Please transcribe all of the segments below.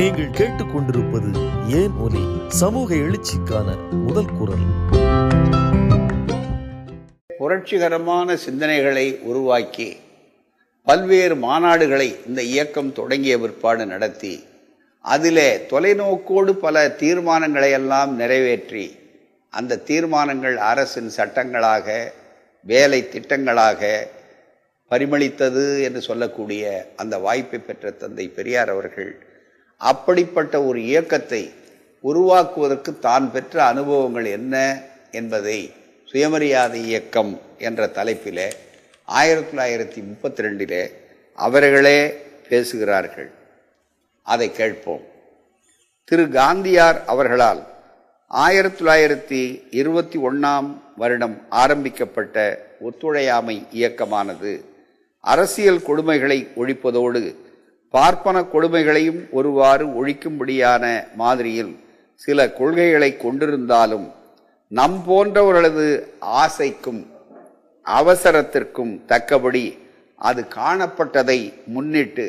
நீங்கள் கேட்டுக்கொண்டிருப்பது ஏன் ஒலி? சமூக எழுச்சிக்கான முதல் குரல். புரட்சிகரமான சிந்தனைகளை உருவாக்கி பல்வேறு மாநாடுகளை இந்த இயக்கம் தொடங்கிய பிற்பாடு நடத்தி அதிலே தொலைநோக்கோடு பல தீர்மானங்களை எல்லாம் நிறைவேற்றி அந்த தீர்மானங்கள் அரசின் சட்டங்களாக வேலை திட்டங்களாக பரிமளித்தது என்று சொல்லக்கூடிய அந்த வாய்ப்பை பெற்ற தந்தை பெரியார் அவர்கள் அப்படிப்பட்ட ஒரு இயக்கத்தை உருவாக்குவதற்கு தான் பெற்ற அனுபவங்கள் என்ன என்பதை சுயமரியாதை இயக்கம் என்ற தலைப்பில் ஆயிரத்தி தொள்ளாயிரத்தி முப்பத்தி ரெண்டிலே அவர்களே பேசுகிறார்கள். அதை கேட்போம். திரு காந்தியார் அவர்களால் ஆயிரத்தி தொள்ளாயிரத்தி இருபத்தி ஒன்றாம் வருடம் ஆரம்பிக்கப்பட்ட ஒத்துழையாமை இயக்கமானது அரசியல் கொடுமைகளை ஒழிப்பதோடு பார்ப்பன கொடுமைகளையும் ஒருவாறு ஒழிக்கும்படியான மாதிரியில் சில கொள்கைகளை கொண்டிருந்தாலும் நம் போன்றவர்களது ஆசைக்கும் அவசரத்திற்கும் தக்கபடி அது காணப்பட்டதை முன்னிட்டு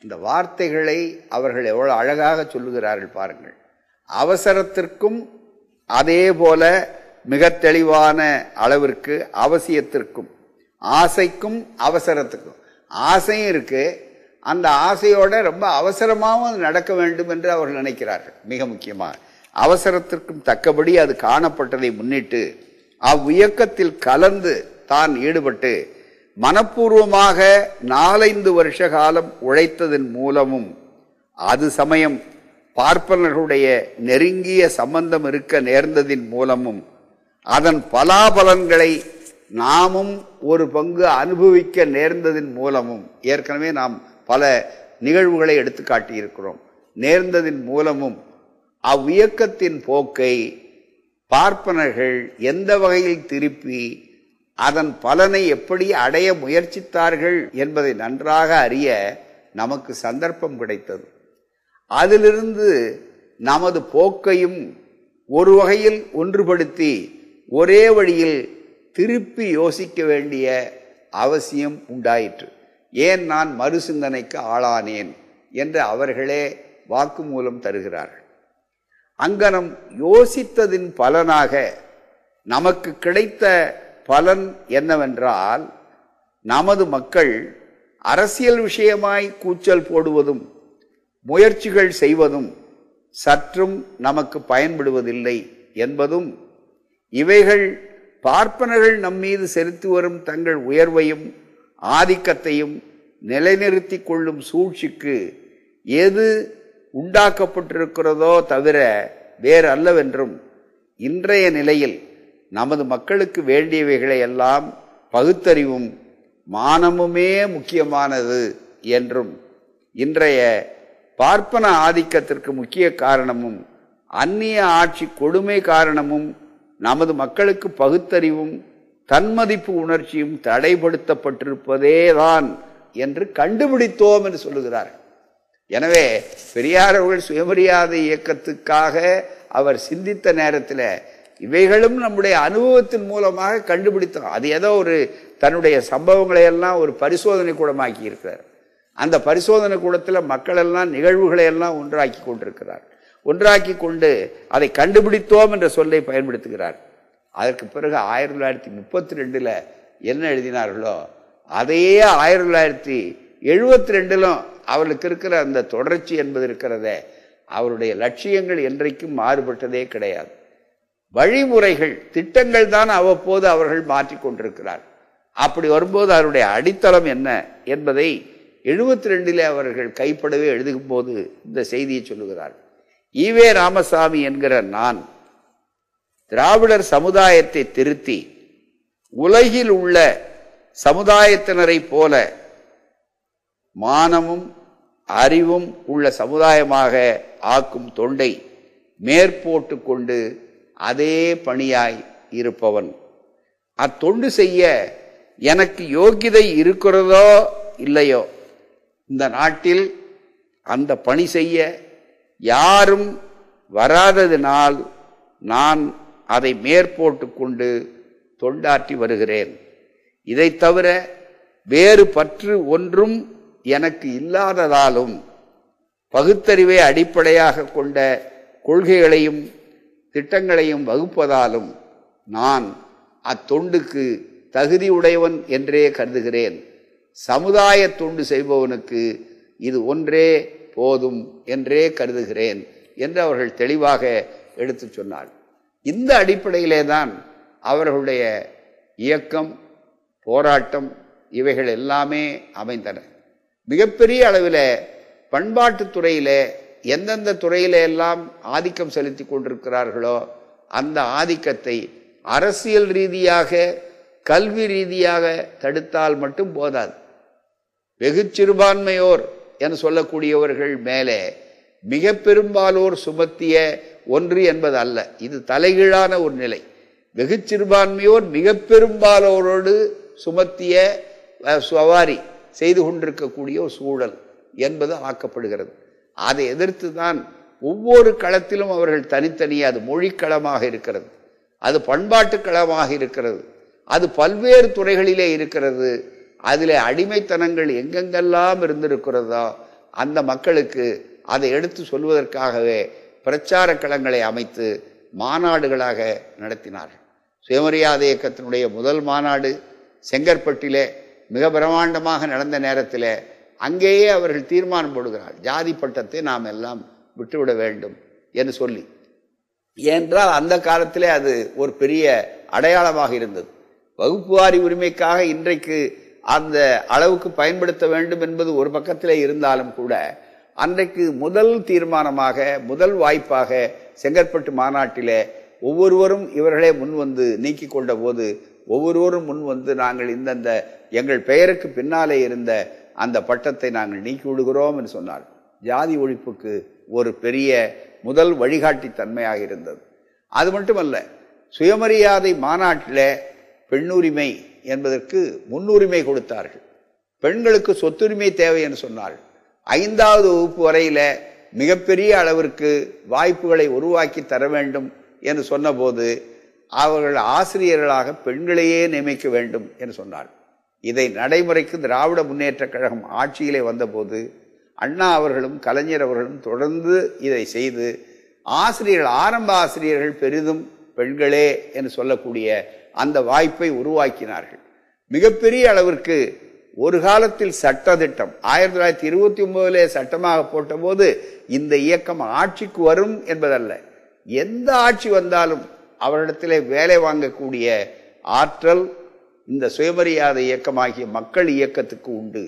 இந்த வார்த்தைகளை அவர்கள் எவ்வளோ அழகாக சொல்லுகிறார்கள் பாருங்கள். அவசரத்திற்கும் அதே போல மிக தெளிவான அளவிற்கு அவசியத்திற்கும் ஆசைக்கும் அவசரத்துக்கும் ஆசையும் இருக்குது அந்த ஆசையோட ரொம்ப அவசரமாகவும் அது நடக்க வேண்டும் என்று அவர்கள் நினைக்கிறார்கள். மிக முக்கியமாக அவசரத்திற்கும் தக்கபடி அது காணப்பட்டதை முன்னிட்டு அவ்வியக்கத்தில் கலந்து தான் ஈடுபட்டு மனப்பூர்வமாக நாலைந்து வருஷ காலம் உழைத்ததன் மூலமும் அது சமயம் பார்ப்பனர்களுடைய நெருங்கிய சம்பந்தம் இருக்க நேர்ந்ததின் மூலமும் அதன் பலாபலன்களை நாமும் ஒரு பங்கு அனுபவிக்க நேர்ந்ததின் மூலமும் ஏற்கனவே நாம் பல நிகழ்வுகளை எடுத்து காட்டியிருக்கிறோம். நேர்ந்ததின் மூலமும் அவ்வியக்கத்தின் போக்கை பார்ப்பனர்கள் எந்த வகையில் திருப்பி அதன் பலனை எப்படி அடைய முயற்சித்தார்கள் என்பதை நன்றாக அறிய நமக்கு சந்தர்ப்பம் கிடைத்தது. அதிலிருந்து நமது போக்கையும் ஒரு வகையில் ஒன்றுபடுத்தி ஒரே வழியில் திருப்பி யோசிக்க வேண்டிய அவசியம் உண்டாயிற்று. ஏன் நான் மறுசிந்தனைக்கு ஆளானேன் என்று அவர்களே வாக்குமூலம் தருகிறார்கள். அங்கனம் யோசித்ததின் பலனாக நமக்கு கிடைத்த பலன் என்னவென்றால் நமது மக்கள் அரசியல் விஷயமாய் கூச்சல் போடுவதும் முயற்சிகள் செய்வதும் சற்றும் நமக்கு பயன்படுவதில்லை என்பதும் இவைகள் பார்ப்பனர்கள் நம்மீது செலுத்தி வரும் தங்கள் உயர்வையும் ஆதிக்கத்தையும் நிலைநிறுத்தி கொள்ளும் சூழ்ச்சிக்கு எது உண்டாக்கப்பட்டிருக்கிறதோ தவிர வேறு அல்லவென்றும் இன்றைய நிலையில் நமது மக்களுக்கு வேண்டியவைகளை எல்லாம் பகுத்தறிவும் மானமுமே முக்கியமானது என்றும் இன்றைய பார்ப்பன ஆதிக்கத்திற்கு முக்கிய காரணமும் அந்நிய ஆட்சி கொடுமை காரணமும் நமது மக்களுக்கு பகுத்தறிவும் தன்மதிப்பு உணர்ச்சியும் தடைப்படுத்தப்பட்டிருப்பதேதான் என்று கண்டுபிடித்தோம் என்று சொல்லுகிறார் எனவே பெரியார் அவர்கள் சுயமரியாதை இயக்கத்துக்காக அவர் சிந்தித்த நேரத்தில் இவைகளும் நம்முடைய அனுபவத்தின் மூலமாக கண்டுபிடித்தோம். அது ஏதோ ஒரு தன்னுடைய சம்பவங்களை எல்லாம் ஒரு பரிசோதனை கூடமாக்கி இருக்கிறார். அந்த பரிசோதனை கூடத்தில் மக்கள் எல்லாம் நிகழ்வுகளை எல்லாம் ஒன்றாக்கி கொண்டிருக்கிறார். ஒன்றாக்கி கொண்டு அதை கண்டுபிடித்தோம் என்ற சொல்லை பயன்படுத்துகிறார். அதற்கு பிறகு ஆயிரத்தி தொள்ளாயிரத்தி முப்பத்தி ரெண்டில் என்ன எழுதினார்களோ அதையே ஆயிரத்தி தொள்ளாயிரத்தி எழுபத்தி ரெண்டிலும் அவர்களுக்கு இருக்கிற அந்த தொடர்ச்சி என்பது இருக்கிறதே அவருடைய லட்சியங்கள் என்றைக்கும் மாறுபட்டதே கிடையாது. வழிமுறைகள் திட்டங்கள் தான் அவ்வப்போது அவர்கள் மாற்றிக்கொண்டிருக்கிறார் அப்படி வரும்போது அவருடைய அடித்தளம் என்ன என்பதை எழுபத்தி ரெண்டிலே அவர்கள் கைப்படவே எழுதும் போது இந்த செய்தியை சொல்லுகிறார் ஈவே ராமசாமி என்கிற நான் திராவிடர் சமுதாயத்தை திருத்தி உலகில் உள்ள சமுதாயத்தினரை போல மானமும் அறிவும் உள்ள சமுதாயமாக ஆக்கும் தொண்டை மேற்போட்டு கொண்டு அதே பணியாய் இருப்பவன். அத்தொண்டு செய்ய எனக்கு யோக்கியதை இருக்கிறதோ இல்லையோ? இந்த நாட்டில் அந்த பணி செய்ய யாரும் வராததினால் நான் அதை மேற்போட்டு கொண்டு தொண்டாற்றி வருகிறேன். இதை தவிர வேறு பற்று ஒன்றும் எனக்கு இல்லாததாலும் பகுத்தறிவை அடிப்படையாக கொண்ட கொள்கைகளையும் திட்டங்களையும் வகுப்பதாலும் நான் அத்தொண்டுக்கு தகுதியுடையவன் என்றே கருதுகிறேன். சமுதாய தொண்டு செய்பவனுக்கு இது ஒன்றே போதும் என்றே கருதுகிறேன் என்று அவர்கள் தெளிவாக எடுத்து சொன்னார் இந்த அடிப்படையிலே தான் அவர்களுடைய இயக்கம் போராட்டம் இவைகள் எல்லாமே அமைந்தன. மிகப்பெரிய அளவில் பண்பாட்டு துறையிலே எந்தெந்த துறையில எல்லாம் ஆதிக்கம் செலுத்தி கொண்டிருக்கிறார்களோ அந்த ஆதிக்கத்தை அரசியல் ரீதியாக கல்வி ரீதியாக தடுத்தால் மட்டும் போதாது. வெகு சிறுபான்மையோர் என சொல்லக்கூடியவர்கள் மேலே மிக பெரும்பாலோர் சுமத்திய ஒன்று என்பது அல்ல. இது தலைகீழான ஒரு நிலை. வெகு சிறுபான்மையோர் மிக பெரும்பாலோரோடு சுமத்திய சவாரி செய்து கொண்டிருக்கக்கூடிய ஒரு சூழல் என்பது ஆக்கப்படுகிறது. அதை எதிர்த்து தான் ஒவ்வொரு களத்திலும் அவர்கள் தனித்தனியே அது மொழிக்களமாக இருக்கிறது. அது பண்பாட்டு களமாக இருக்கிறது. அது பல்வேறு துறைகளிலே இருக்கிறது. அதில் அடிமைத்தனங்கள் எங்கெங்கெல்லாம் இருந்திருக்கிறதோ அந்த மக்களுக்கு அதை எடுத்து சொல்வதற்காகவே பிரச்சார களங்களை அமைத்து மாநாடுகளாக நடத்தினார் சுயமரியாதை இயக்கத்தினுடைய முதல் மாநாடு செங்கற்பட்டிலே மிக பிரமாண்டமாக நடந்த நேரத்தில் அங்கேயே அவர்கள் தீர்மானம் போடுகிறார். ஜாதி பட்டத்தை நாம் எல்லாம் விட்டுவிட வேண்டும் என்று சொல்லி. ஏனென்றால் அந்த காலத்திலே அது ஒரு பெரிய அடையாளமாக இருந்தது. வகுப்புவாரி உரிமைக்காக இன்றைக்கு அந்த அளவுக்கு பயன்படுத்த வேண்டும் என்பது ஒரு பக்கத்திலே இருந்தாலும் கூட அன்றைக்கு முதல் தீர்மானமாக முதல் வாய்ப்பாக செங்கற்பட்டு மாநாட்டிலே ஒவ்வொருவரும் இவர்களே முன் வந்து நீக்கி கொண்ட போது ஒவ்வொருவரும் முன் வந்து நாங்கள் இந்தந்த எங்கள் பெயருக்கு பின்னாலே இருந்த அந்த பட்டத்தை நாங்கள் நீக்கி விடுகிறோம் என்று சொன்னார். ஜாதி ஒழிப்புக்கு ஒரு பெரிய முதல் வழிகாட்டி தன்மையாக இருந்தது. அது மட்டுமல்ல சுயமரியாதை மாநாட்டில் பெண்ணுரிமை என்பதற்கு முன்னுரிமை கொடுத்தார்கள். பெண்களுக்கு சொத்துரிமை தேவை என்று சொன்னார்கள். ஐந்தாவது வகுப்பு வரையில் மிகப்பெரிய அளவிற்கு வாய்ப்புகளை உருவாக்கி தர வேண்டும் என்று சொன்னபோது அவர்கள் ஆசிரியர்களாக பெண்களையே நியமிக்க வேண்டும் என்று சொன்னார் இதை நடைமுறைக்கு திராவிட முன்னேற்றக் கழகம் ஆட்சியிலே வந்தபோது அண்ணா அவர்களும் கலைஞர் அவர்களும் தொடர்ந்து இதை செய்து ஆசிரியர்கள் ஆரம்ப ஆசிரியர்கள் பெரிதும் பெண்களே என்று சொல்லக்கூடிய அந்த வாய்ப்பை உருவாக்கினார்கள். மிகப்பெரிய அளவிற்கு ஒரு காலத்தில் சட்ட திட்டம் ஆயிரத்தி தொள்ளாயிரத்தி இருபத்தி ஒன்பதுல சட்டமாக போட்டபோது இந்த இயக்கம் ஆட்சிக்கு வரும் என்பதல்ல. எந்த ஆட்சி வந்தாலும் அவரிடத்திலே வேலை வாங்கக்கூடிய ஆற்றல் இந்த சுயமரியாதை இயக்கமாகிய மக்கள் இயக்கத்துக்கு உண்டு.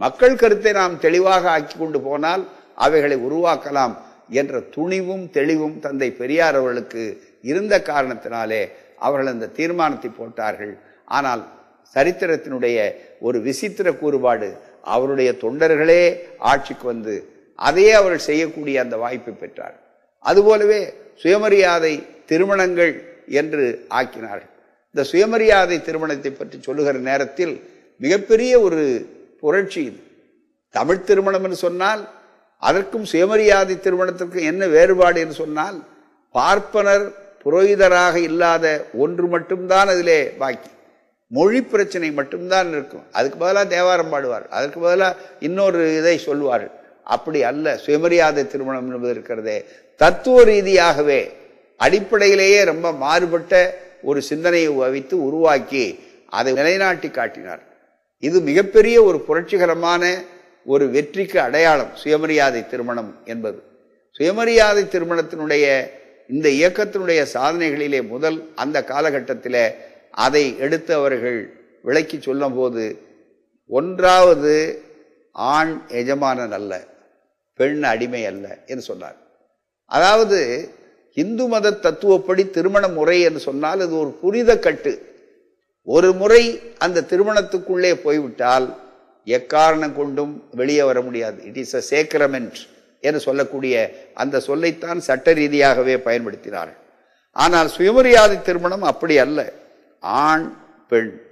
மக்கள் கருத்தை நாம் தெளிவாக ஆக்கி கொண்டு போனால் அவைகளை உருவாக்கலாம் என்ற துணிவும் தெளிவும் தந்தை பெரியார் அவர்களுக்கு இருந்த காரணத்தினாலே அவர்கள் அந்த தீர்மானத்தை போட்டார்கள். ஆனால் சரித்திரத்தினுடைய ஒரு விசித்திர கூறுபாடு அவருடைய தொண்டர்களே ஆட்சிக்கு வந்து அதையே அவர்கள் செய்யக்கூடிய அந்த வாய்ப்பை பெற்றார். அதுபோலவே சுயமரியாதை திருமணங்கள் என்று ஆக்கினார்கள். இந்த சுயமரியாதை திருமணத்தை பற்றி சொல்லுகிற நேரத்தில் மிகப்பெரிய ஒரு புரட்சி இது. தமிழ் திருமணம் என்று சொன்னால் அதற்கும் சுயமரியாதை திருமணத்திற்கும் என்ன வேறுபாடு என்று சொன்னால் பார்ப்பனர் புரோகிதராக இல்லாத ஒன்று மட்டும்தான் அதிலே பாக்கி. மொழி பிரச்சனை மட்டும்தான் இருக்கும். அதுக்கு பதிலாக தேவாரம் பாடுவார். அதற்கு பதிலாக இன்னொரு இதை சொல்லுவார். அப்படி அல்ல. சுயமரியாதை திருமணம் என்பது இருக்கிறதே. தத்துவ ரீதியாகவே அடிப்படையிலேயே ரொம்ப மாறுபட்ட ஒரு சிந்தனையை வைத்து உருவாக்கி அதை நிலைநாட்டி காட்டினார். இது மிகப்பெரிய ஒரு புரட்சிகரமான ஒரு வெற்றிக்கு அடையாளம். சுயமரியாதை திருமணம் என்பது. சுயமரியாதை திருமணத்தினுடைய இந்த இயக்கத்தினுடைய சாதனைகளிலே முதல் அந்த காலகட்டத்தில் அதை எடுத்து அவர்கள் விளக்கி சொல்லும்போது ஒன்றாவது ஆண் எஜமானன் அல்ல பெண் அடிமை அல்ல என்று சொன்னார். அதாவது இந்து மத தத்துவப்படி திருமண முறை என்று சொன்னால் அது ஒரு புனித கட்டு ஒரு முறை அந்த திருமணத்துக்குள்ளே போய்விட்டால் எக்காரணம் கொண்டும் வெளியே வர முடியாது. இட் இஸ் அ சேக்ரமெண்ட் என்று சொல்லக்கூடிய அந்த சொல்லைத்தான் சட்ட ரீதியாகவே பயன்படுத்தினார்கள். ஆனால் சுயமரியாதை திருமணம் அப்படி அல்ல. ஆண் பெண்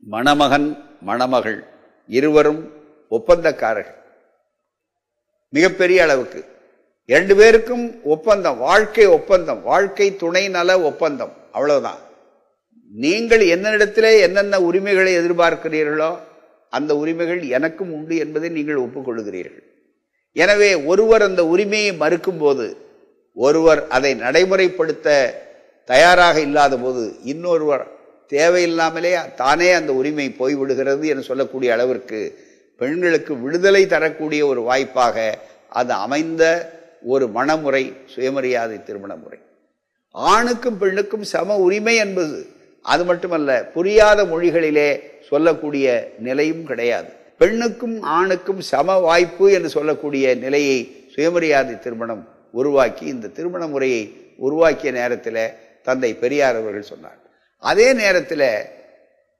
மணமகன் மணமகள் இருவரும் ஒப்பந்தக்காரர்கள். மிகப்பெரிய அளவுக்கு. இரண்டு பேருக்கும் ஒப்பந்தம் வாழ்க்கை ஒப்பந்தம் வாழ்க்கை துணை நல ஒப்பந்தம் அவ்வளவுதான். நீங்கள் என்னிடத்திலே என்னென்ன உரிமைகளை எதிர்பார்க்கிறீர்களோ அந்த உரிமைகள் எனக்கும் உண்டு என்பதை நீங்கள் ஒப்புக்கொள்கிறீர்கள். எனவே ஒருவர் அந்த உரிமையை மறுக்கும்போது ஒருவர் அதை நடைமுறைப்படுத்த தயாராக இல்லாத போது இன்னொருவர் தேவையில்லாமலே தானே அந்த உரிமை போய்விடுகிறது என சொல்லக்கூடிய அளவிற்கு பெண்களுக்கு விடுதலை தரக்கூடிய ஒரு வாய்ப்பாக அது அமைந்த ஒரு மணமுறை சுயமரியாதை திருமண முறை. ஆணுக்கும் பெண்ணுக்கும் சம உரிமை என்பது அது மட்டுமல்ல புரியாத மொழிகளிலே சொல்லக்கூடிய நிலையும் கிடையாது. பெண்ணுக்கும் ஆணுக்கும் சம வாய்ப்பு என்று சொல்லக்கூடிய நிலையை சுயமரியாதை திருமணம் உருவாக்கி இந்த திருமண முறையை உருவாக்கிய நேரத்தில் தந்தை பெரியார் அவர்கள் சொன்னார். அதே நேரத்தில்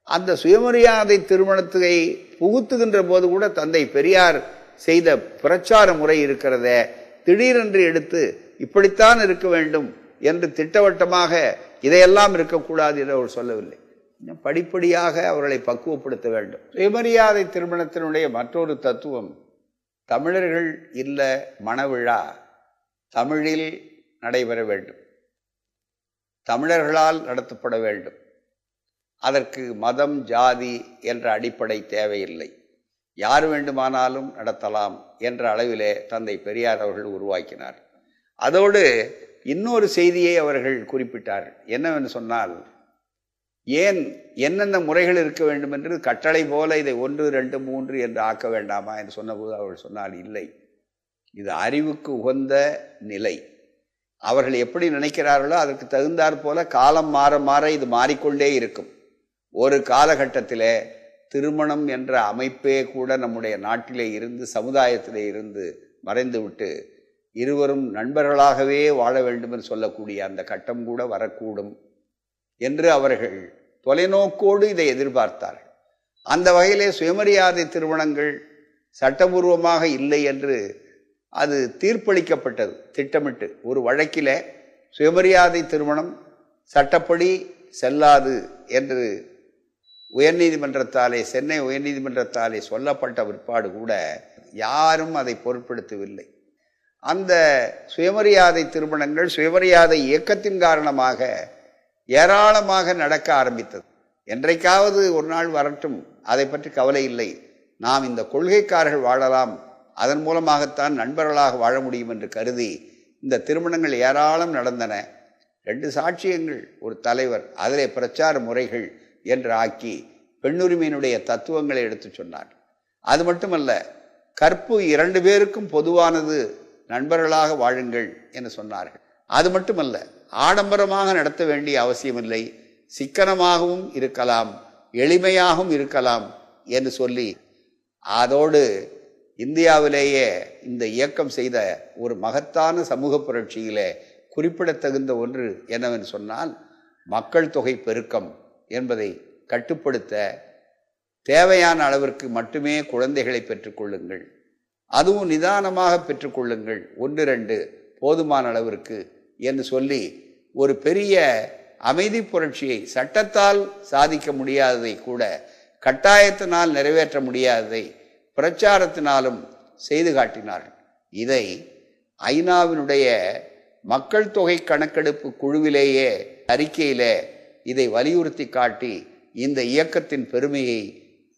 அந்த சுயமரியாதை திருமணத்தை புகுத்துகின்ற போது கூட தந்தை பெரியார் செய்த பிரச்சார முறை இருக்கிறத திடீரென்று எடுத்து இப்படித்தான் இருக்க வேண்டும் என்று திட்டவட்டமாக இதையெல்லாம் இருக்கக்கூடாது என்று அவர் சொல்லவில்லை. இன்னும் படிப்படியாக அவர்களை பக்குவப்படுத்த வேண்டும். சுயமரியாதை திருமணத்தினுடைய மற்றொரு தத்துவம் தமிழர்கள் இல்ல மணவிழா தமிழில் நடைபெற வேண்டும். தமிழர்களால் நடத்தப்பட வேண்டும். அதற்கு மதம் ஜாதி என்ற அடிப்படை தேவையில்லை. யார் வேண்டுமானாலும் நடத்தலாம் என்ற அளவிலே தந்தை பெரியார் அவர்கள் உருவாக்கினார். அதோடு இன்னொரு செய்தியை அவர்கள் குறிப்பிட்டார்கள். என்னவென்று சொன்னால் ஏன் என்னென்ன முறைகள் இருக்க வேண்டும் என்று கட்டளை போல இதை ஒன்று ரெண்டு மூன்று என்று ஆக்க வேண்டாமா என்று சொன்னபோது அவர்கள் சொன்னால் இல்லை. இது அறிவுக்கு உகந்த நிலை. அவர்கள் எப்படி நினைக்கிறார்களோ அதற்கு தகுந்தாற் போல காலம் மாற மாற இது மாறிக்கொண்டே இருக்கும். ஒரு காலகட்டத்தில் திருமணம் என்ற அமைப்பே கூட நம்முடைய நாட்டிலே இருந்து சமுதாயத்திலே இருந்து மறைந்துவிட்டு இருவரும் நண்பர்களாகவே வாழ வேண்டும் என்று சொல்லக்கூடிய அந்த கட்டம் கூட வரக்கூடும் என்று அவர்கள் தொலைநோக்கோடு இதை எதிர்பார்த்தார்கள். அந்த வகையிலே சுயமரியாதை திருமணங்கள் சட்டபூர்வமாக இல்லை என்று அது தீர்ப்பளிக்கப்பட்டது திட்டமிட்டு. ஒரு வழக்கில் சுயமரியாதை திருமணம் சட்டப்படி செல்லாது என்று உயர்நீதிமன்றத்தாலே சென்னை உயர்நீதிமன்றத்தாலே சொல்லப்பட்ட பிற்பாடு கூட யாரும் அதை பொருட்படுத்தவில்லை. அந்த சுயமரியாதை திருமணங்கள் சுயமரியாதை இயக்கத்தின் காரணமாக ஏராளமாக நடக்க ஆரம்பித்தது. என்றைக்காவது ஒரு நாள் வரட்டும் அதை பற்றி கவலை இல்லை. நாம் இந்த கொள்கைக்காரர்கள் வாழலாம். அதன் மூலமாகத்தான் நண்பர்களாக வாழ முடியும் என்று கருதி இந்த திருமணங்கள் ஏராளம் நடந்தன. ரெண்டு சாட்சியங்கள் ஒரு தலைவர் அதிலே பிரச்சார முறைகள் என்று ஆக்கி பெண்ணுரிமையினுடைய தத்துவங்களை எடுத்து சொன்னார். அது மட்டுமல்ல கற்பு இரண்டு பேருக்கும் பொதுவானது நண்பர்களாக வாழுங்கள் என்று சொன்னார்கள். அது மட்டுமல்ல ஆடம்பரமாக நடத்த வேண்டிய அவசியமில்லை சிக்கனமாகவும் இருக்கலாம் எளிமையாகவும் இருக்கலாம் என்று சொல்லி அதோடு இந்தியாவிலேயே இந்த இயக்கம் செய்த ஒரு மகத்தான சமூக புரட்சியிலே குறிப்பிடத்தகுந்த ஒன்று என்னவென்று சொன்னால் மக்கள் தொகை பெருக்கம் என்பதை கட்டுப்படுத்த தேவையான அளவிற்கு மட்டுமே குழந்தைகளை பெற்றுக்கொள்ளுங்கள் அதுவும் நிதானமாக பெற்றுக்கொள்ளுங்கள் ஒன்று ரெண்டு போதுமான அளவிற்கு என்று சொல்லி ஒரு பெரிய அமைதி புரட்சியை சட்டத்தால் சாதிக்க முடியாததை கூட கட்டாயத்தினால் நிறைவேற்ற முடியாததை பிரச்சாரத்தினாலும் செய்து காட்டினார்கள். இதை ஐநாவினுடைய மக்கள் தொகை கணக்கெடுப்பு குழுவிலேயே அறிக்கையிலே இதை வலியுறுத்தி காட்டி இந்த இயக்கத்தின் பெருமையை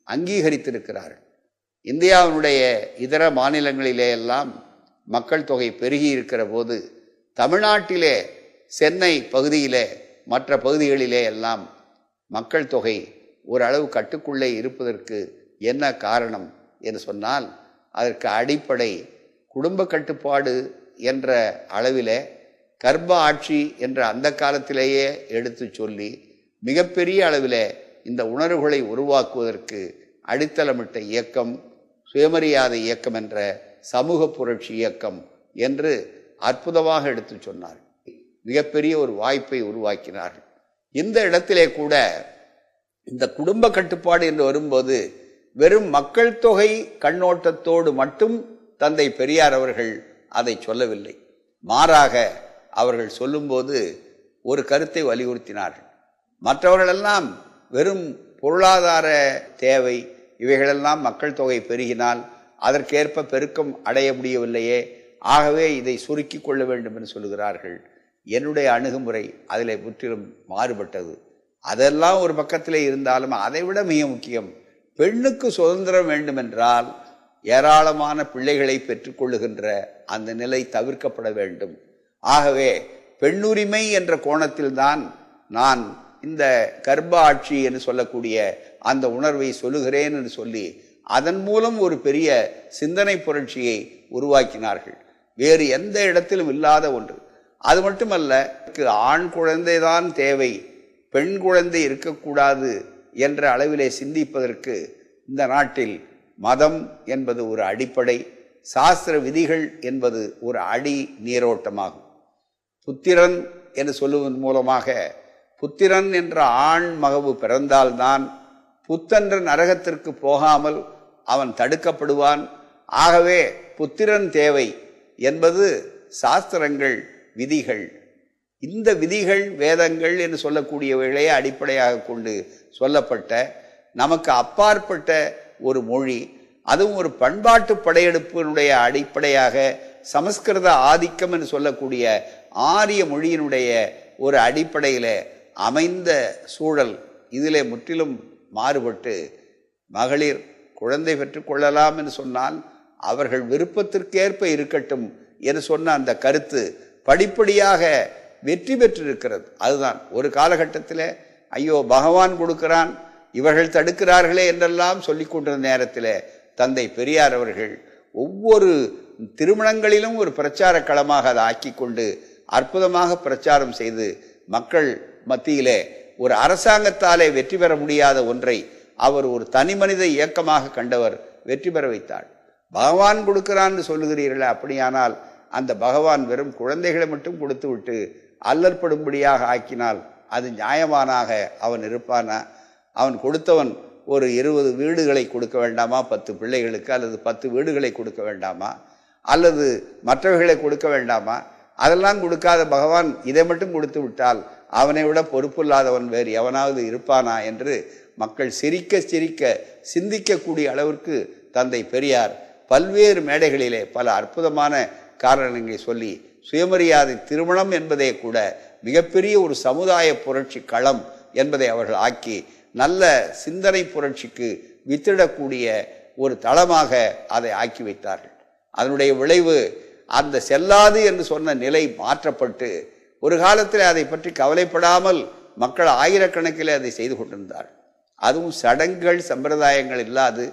அங்கீகரித்திருக்கிறார்கள். இந்தியாவினுடைய இதர மாநிலங்களிலே எல்லாம் மக்கள் தொகை பெருகி இருக்கிற போது தமிழ்நாட்டிலே சென்னை பகுதியிலே மற்ற பகுதிகளிலே எல்லாம் மக்கள் தொகை ஓரளவு கட்டுக்குள்ளே இருப்பதற்கு என்ன காரணம்? என்று சொன்னால் அதற்கு அடிப்படை குடும்ப கட்டுப்பாடு என்ற அளவிலே கர்ப்ப ஆட்சி என்ற அந்த காலத்திலேயே எடுத்து சொல்லி மிகப்பெரிய அளவிலே இந்த உணர்வுகளை உருவாக்குவதற்கு அடித்தளமிட்ட இயக்கம் சுயமரியாதை இயக்கம் என்ற சமூக புரட்சி இயக்கம் என்று அற்புதமாக எடுத்து சொன்னார். மிகப்பெரிய ஒரு வாய்ப்பை உருவாக்கினார்கள் இந்த இடத்திலே கூட இந்த குடும்ப கட்டுப்பாடு என்று வரும்போது வெறும் மக்கள் தொகை கண்ணோட்டத்தோடு மட்டும் தந்தை பெரியார் அவர்கள் அதை சொல்லவில்லை. மாறாக அவர்கள் சொல்லும்போது ஒரு கருத்தை வலியுறுத்தினார்கள். மற்றவர்களெல்லாம் வெறும் பொருளாதார தேவை இவைகளெல்லாம் மக்கள் தொகை பெருகினால் அதற்கேற்ப பெருக்கம் அடைய முடியவில்லையே ஆகவே இதை சுருக்கி கொள்ள வேண்டும் என்று சொல்லுகிறார்கள். என்னுடைய அணுகுமுறை அதில் முற்றிலும் மாறுபட்டது. அதெல்லாம் ஒரு பக்கத்திலே இருந்தாலும் அதைவிட மிக முக்கியம் பெண்ணுக்கு சுதந்திரம் வேண்டுமென்றால் ஏராளமான பிள்ளைகளை பெற்றுக்கொள்ளுகின்ற அந்த நிலை தவிர்க்கப்பட வேண்டும். ஆகவே பெண்ணுரிமை என்ற கோணத்தில்தான் நான் இந்த கர்ப்ப ஆட்சி என்று சொல்லக்கூடிய அந்த உணர்வை சொல்லுகிறேன் என்று சொல்லி அதன் மூலம் ஒரு பெரிய சிந்தனை புரட்சியை உருவாக்கினார்கள். வேறு எந்த இடத்திலும் இல்லாத ஒன்று. அது மட்டுமல்ல ஆண் குழந்தைதான் தேவை பெண் குழந்தை இருக்கக்கூடாது என்ற அளவிலே சிந்திப்பதற்கு இந்த நாட்டில் மதம் என்பது ஒரு அடிப்படை சாஸ்திர விதிகள் என்பது ஒரு அடி நீரோட்டமாகும். புத்திரன் என்று சொல்லுவதன் மூலமாக புத்திரன் என்ற ஆண் மகவு பிறந்தால்தான் புத்தன்ற நரகத்திற்கு போகாமல் அவன் தடுக்கப்படுவான். ஆகவே புத்திரன் தேவை என்பது சாஸ்திரங்கள் விதிகள் இந்த விதிகள் வேதங்கள் என்று சொல்லக்கூடியவைகளே அடிப்படையாக கொண்டு சொல்லப்பட்ட நமக்கு அப்பாற்பட்ட ஒரு மொழி அதுவும் ஒரு பண்பாட்டு படையெடுப்பினுடைய அடிப்படையாக சமஸ்கிருத ஆதிக்கம் என்று சொல்லக்கூடிய ஆரிய மொழியினுடைய ஒரு அடிப்படையில் அமைந்த சூழல் இதிலே முற்றிலும் மாறுபட்டு மகளிர் குழந்தை பெற்றுக்கொள்ளலாம் என்று சொன்னால் அவர்கள் விருப்பத்திற்கேற்ப இருக்கட்டும் என்று சொன்ன அந்த கருத்து படிப்படியாக வெற்றி பெற்றிருக்கிறது. அதுதான். ஒரு காலகட்டத்தில் ஐயோ பகவான் கொடுக்கிறான் இவர்கள் தடுக்கிறார்களே என்றெல்லாம் சொல்லிக் கொண்டிருந்த நேரத்தில் தந்தை பெரியார் அவர்கள் ஒவ்வொரு திருமணங்களிலும் ஒரு பிரச்சார களமாக அதை ஆக்கி கொண்டு அற்புதமாக பிரச்சாரம் செய்து மக்கள் மத்தியிலே ஒரு அரசாங்கத்தாலே வெற்றி பெற முடியாத ஒன்றை அவர் ஒரு தனி மனித இயக்கமாக கண்டவர் வெற்றி பெற வைத்தார். பகவான் கொடுக்கிறான்னு சொல்லுகிறீர்களே அப்படியானால் அந்த பகவான் வெறும் குழந்தைகளை மட்டும் கொடுத்து விட்டு அல்லற்படும்படியாக ஆக்கினால் அது நியாயமானாக அவன் இருப்பானா? அவன் கொடுத்தவன் ஒரு இருபது வீடுகளை கொடுக்க வேண்டாமா? பத்து பிள்ளைகளுக்கு அல்லது பத்து வீடுகளை கொடுக்க வேண்டாமா? அல்லது மற்றவர்களை கொடுக்க வேண்டாமா? அதெல்லாம் கொடுக்காத பகவான் இதை மட்டும் கொடுத்து விட்டால் அவனை விட பொறுப்பில்லாதவன் வேறு எவனாவது இருப்பானா? என்று மக்கள் சிரிக்க சிரிக்க சிந்திக்கக்கூடிய அளவிற்கு தந்தை பெரியார் பல்வேறு மேடைகளிலே பல அற்புதமான காரணங்களை சொல்லி சுயமரியாதை திருமணம் என்பதே கூட மிகப்பெரிய ஒரு சமுதாய புரட்சி களம் என்பதை அவர்கள் ஆக்கி நல்ல சிந்தனை புரட்சிக்கு வித்திடக்கூடிய ஒரு தளமாக அதை ஆக்கி வைத்தார்கள். அதனுடைய விளைவு அந்த செல்லாது என்று சொன்ன நிலை மாற்றப்பட்டு ஒரு காலத்தில் அதை பற்றி கவலைப்படாமல் மக்கள் ஆயிரக்கணக்கில் அதை செய்து கொண்டிருந்தார். அதுவும் சடங்குகள் சம்பிரதாயங்கள் இல்லாது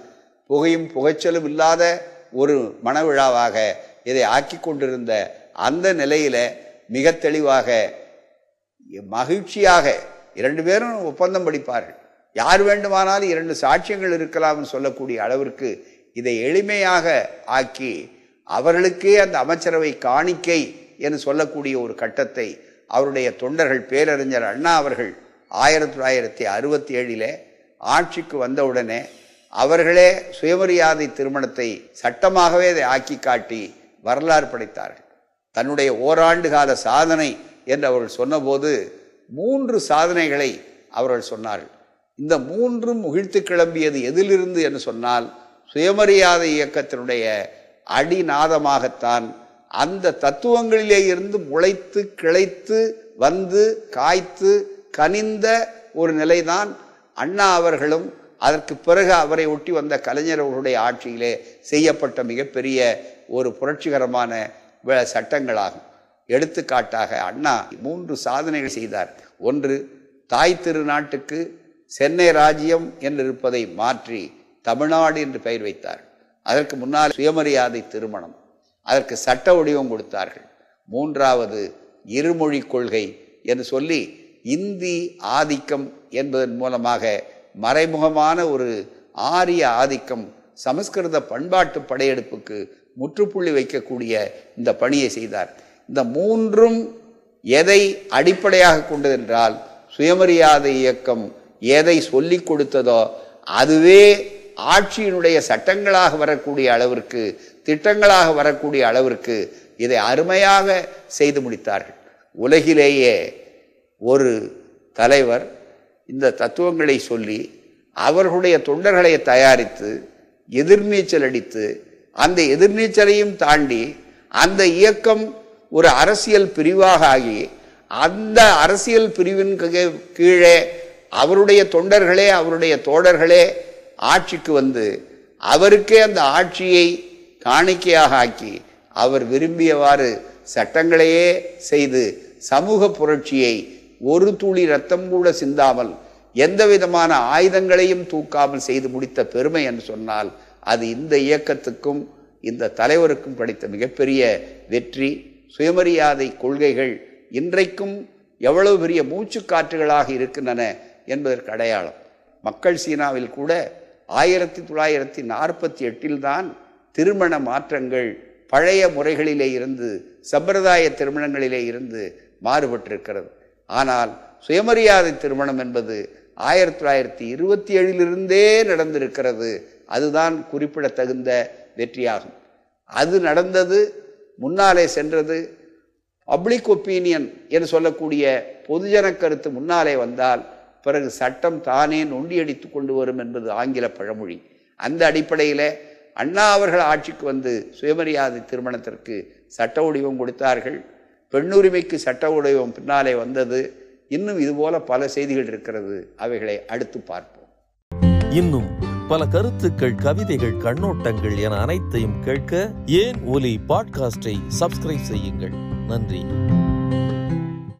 புகையும் புகைச்சலும் இல்லாத ஒரு மனவிழாவாக இதை ஆக்கி கொண்டிருந்த அந்த நிலையில் மிக தெளிவாக மகிழ்ச்சியாக இரண்டு பேரும் ஒப்பந்தம் படிப்பார்கள். யார் வேண்டுமானாலும் இரண்டு சாட்சியங்கள் இருக்கலாம்னு சொல்லக்கூடிய அளவிற்கு இதை எளிமையாக ஆக்கி அவர்களுக்கே அந்த அமைச்சரவை காணிக்கை என்று சொல்லக்கூடிய ஒரு கட்டத்தை அவருடைய தொண்டர்கள் பேரறிஞர் அண்ணா அவர்கள் ஆயிரத்தி தொள்ளாயிரத்தி அறுபத்தி ஏழில் ஆட்சிக்கு வந்தவுடனே அவர்களே சுயமரியாதை திருமணத்தை சட்டமாகவே அதை ஆக்கி காட்டி வரலாறு படைத்தார்கள். தன்னுடைய ஓராண்டு கால சாதனை என்று அவர்கள் சொன்னபோது மூன்று சாதனைகளை அவர்கள் சொன்னார்கள். இந்த மூன்றும் முகிழ்த்து கிளம்பியது எதிலிருந்து என்று சொன்னால் சுயமரியாதை இயக்கத்தினுடைய அடிநாதமாகத்தான் அந்த தத்துவங்களிலே இருந்து முளைத்து கிளைத்து வந்து காய்த்து கனிந்த ஒரு நிலைதான் அண்ணா அவர்களும் அதற்கு பிறகு அவரை ஒட்டி வந்த கலைஞர் அவர்களுடைய ஆட்சியிலே செய்யப்பட்ட மிகப்பெரிய ஒரு புரட்சிகரமான சட்டங்களாகும். எடுத்துக்காட்டாக அண்ணா மூன்று சாதனைகள் செய்தார். ஒன்று தாய் திருநாட்டுக்கு சென்னை ராஜ்யம் என்று இருப்பதை மாற்றி தமிழ்நாடு என்று பெயர் வைத்தார். அதற்கு முன்னால் சுயமரியாதை திருமணம். அதற்கு சட்ட வடிவம் கொடுத்தார்கள். மூன்றாவது இருமொழி கொள்கை என்று சொல்லி இந்தி ஆதிக்கம் என்பதன் மூலமாக மறைமுகமான ஒரு ஆரிய ஆதிக்கம் சமஸ்கிருத பண்பாட்டு படையெடுப்புக்கு முற்றுப்புள்ளி வைக்கக்கூடிய இந்த பணியை செய்தார். இந்த மூன்றும் எதை அடிப்படையாக கொண்டதென்றால் சுயமரியாதை இயக்கம் எதை சொல்லிக் கொடுத்ததோ அதுவே ஆட்சியினுடைய சட்டங்களாக வரக்கூடிய அளவிற்கு திட்டங்களாக வரக்கூடிய அளவிற்கு இதை அருமையாக செய்து முடித்தார்கள். உலகிலேயே ஒரு தலைவர் இந்த தத்துவங்களை சொல்லி அவர்களுடைய தொண்டர்களை தயாரித்து எதிர்நீச்சல் அடித்து அந்த எதிர்நீச்சலையும் தாண்டி அந்த இயக்கம் ஒரு அரசியல் பிரிவாக ஆகி அந்த அரசியல் பிரிவின் கீழே- அவருடைய தொண்டர்களே அவருடைய தோழர்களே ஆட்சிக்கு வந்து அவருக்கே அந்த ஆட்சியை காணிக்கையாக ஆக்கி அவர் விரும்பியவாறு சட்டங்களையே செய்து சமூக புரட்சியை ஒரு துளி ரத்தம் கூட சிந்தாமல் எந்த விதமான ஆயுதங்களையும் தூக்காமல் செய்து முடித்த பெருமை என்று சொன்னால் அது இந்த இயக்கத்துக்கும் இந்த தலைவருக்கும் கிடைத்த மிகப்பெரிய வெற்றி. சுயமரியாதை கொள்கைகள் இன்றைக்கும் எவ்வளவு பெரிய மூச்சுக்காற்றுகளாக இருக்கின்றன என்பதற்கு அடையாளம். மக்கள் சீனாவில் கூட ஆயிரத்தி தொள்ளாயிரத்தி நாற்பத்தி எட்டில்தான் திருமண மாற்றங்கள் பழைய முறைகளிலே இருந்து சம்பிரதாய திருமணங்களிலே இருந்து மாறுபட்டிருக்கிறது. ஆனால் சுயமரியாதை திருமணம் என்பது ஆயிரத்தி தொள்ளாயிரத்தி இருபத்தி ஏழிலிருந்தே நடந்திருக்கிறது. அதுதான் குறிப்பிடத்தகுந்த வெற்றியாகும். அது நடந்தது முன்னாலே சென்றது பப்ளிக் ஒப்பீனியன் என்று சொல்லக்கூடிய பொதுஜன கருத்து முன்னாலே வந்தால் பிறகு சட்டம் தானே நொண்டியடித்து கொண்டு வரும் என்பது ஆங்கில பழமொழி. அந்த அடிப்படையில் அண்ணா அவர்கள் ஆட்சிக்கு வந்து சுயமரியாதை திருமணத்திற்கு சட்ட வடிவம் கொடுத்தார்கள். பெண்ணுரிமைக்கு சட்ட வடிவம் பின்னாலே வந்தது. இன்னும் இதுபோல பல செய்திகள் இருக்கிறது. அவைகளை அடுத்து பார்ப்போம். இன்னும் பல கருத்துக்கள் கவிதைகள் கண்ணோட்டங்கள் என அனைத்தையும் கேட்க ஏன் ஒலி பாட்காஸ்டை சப்ஸ்கிரைப் செய்யுங்கள். நன்றி.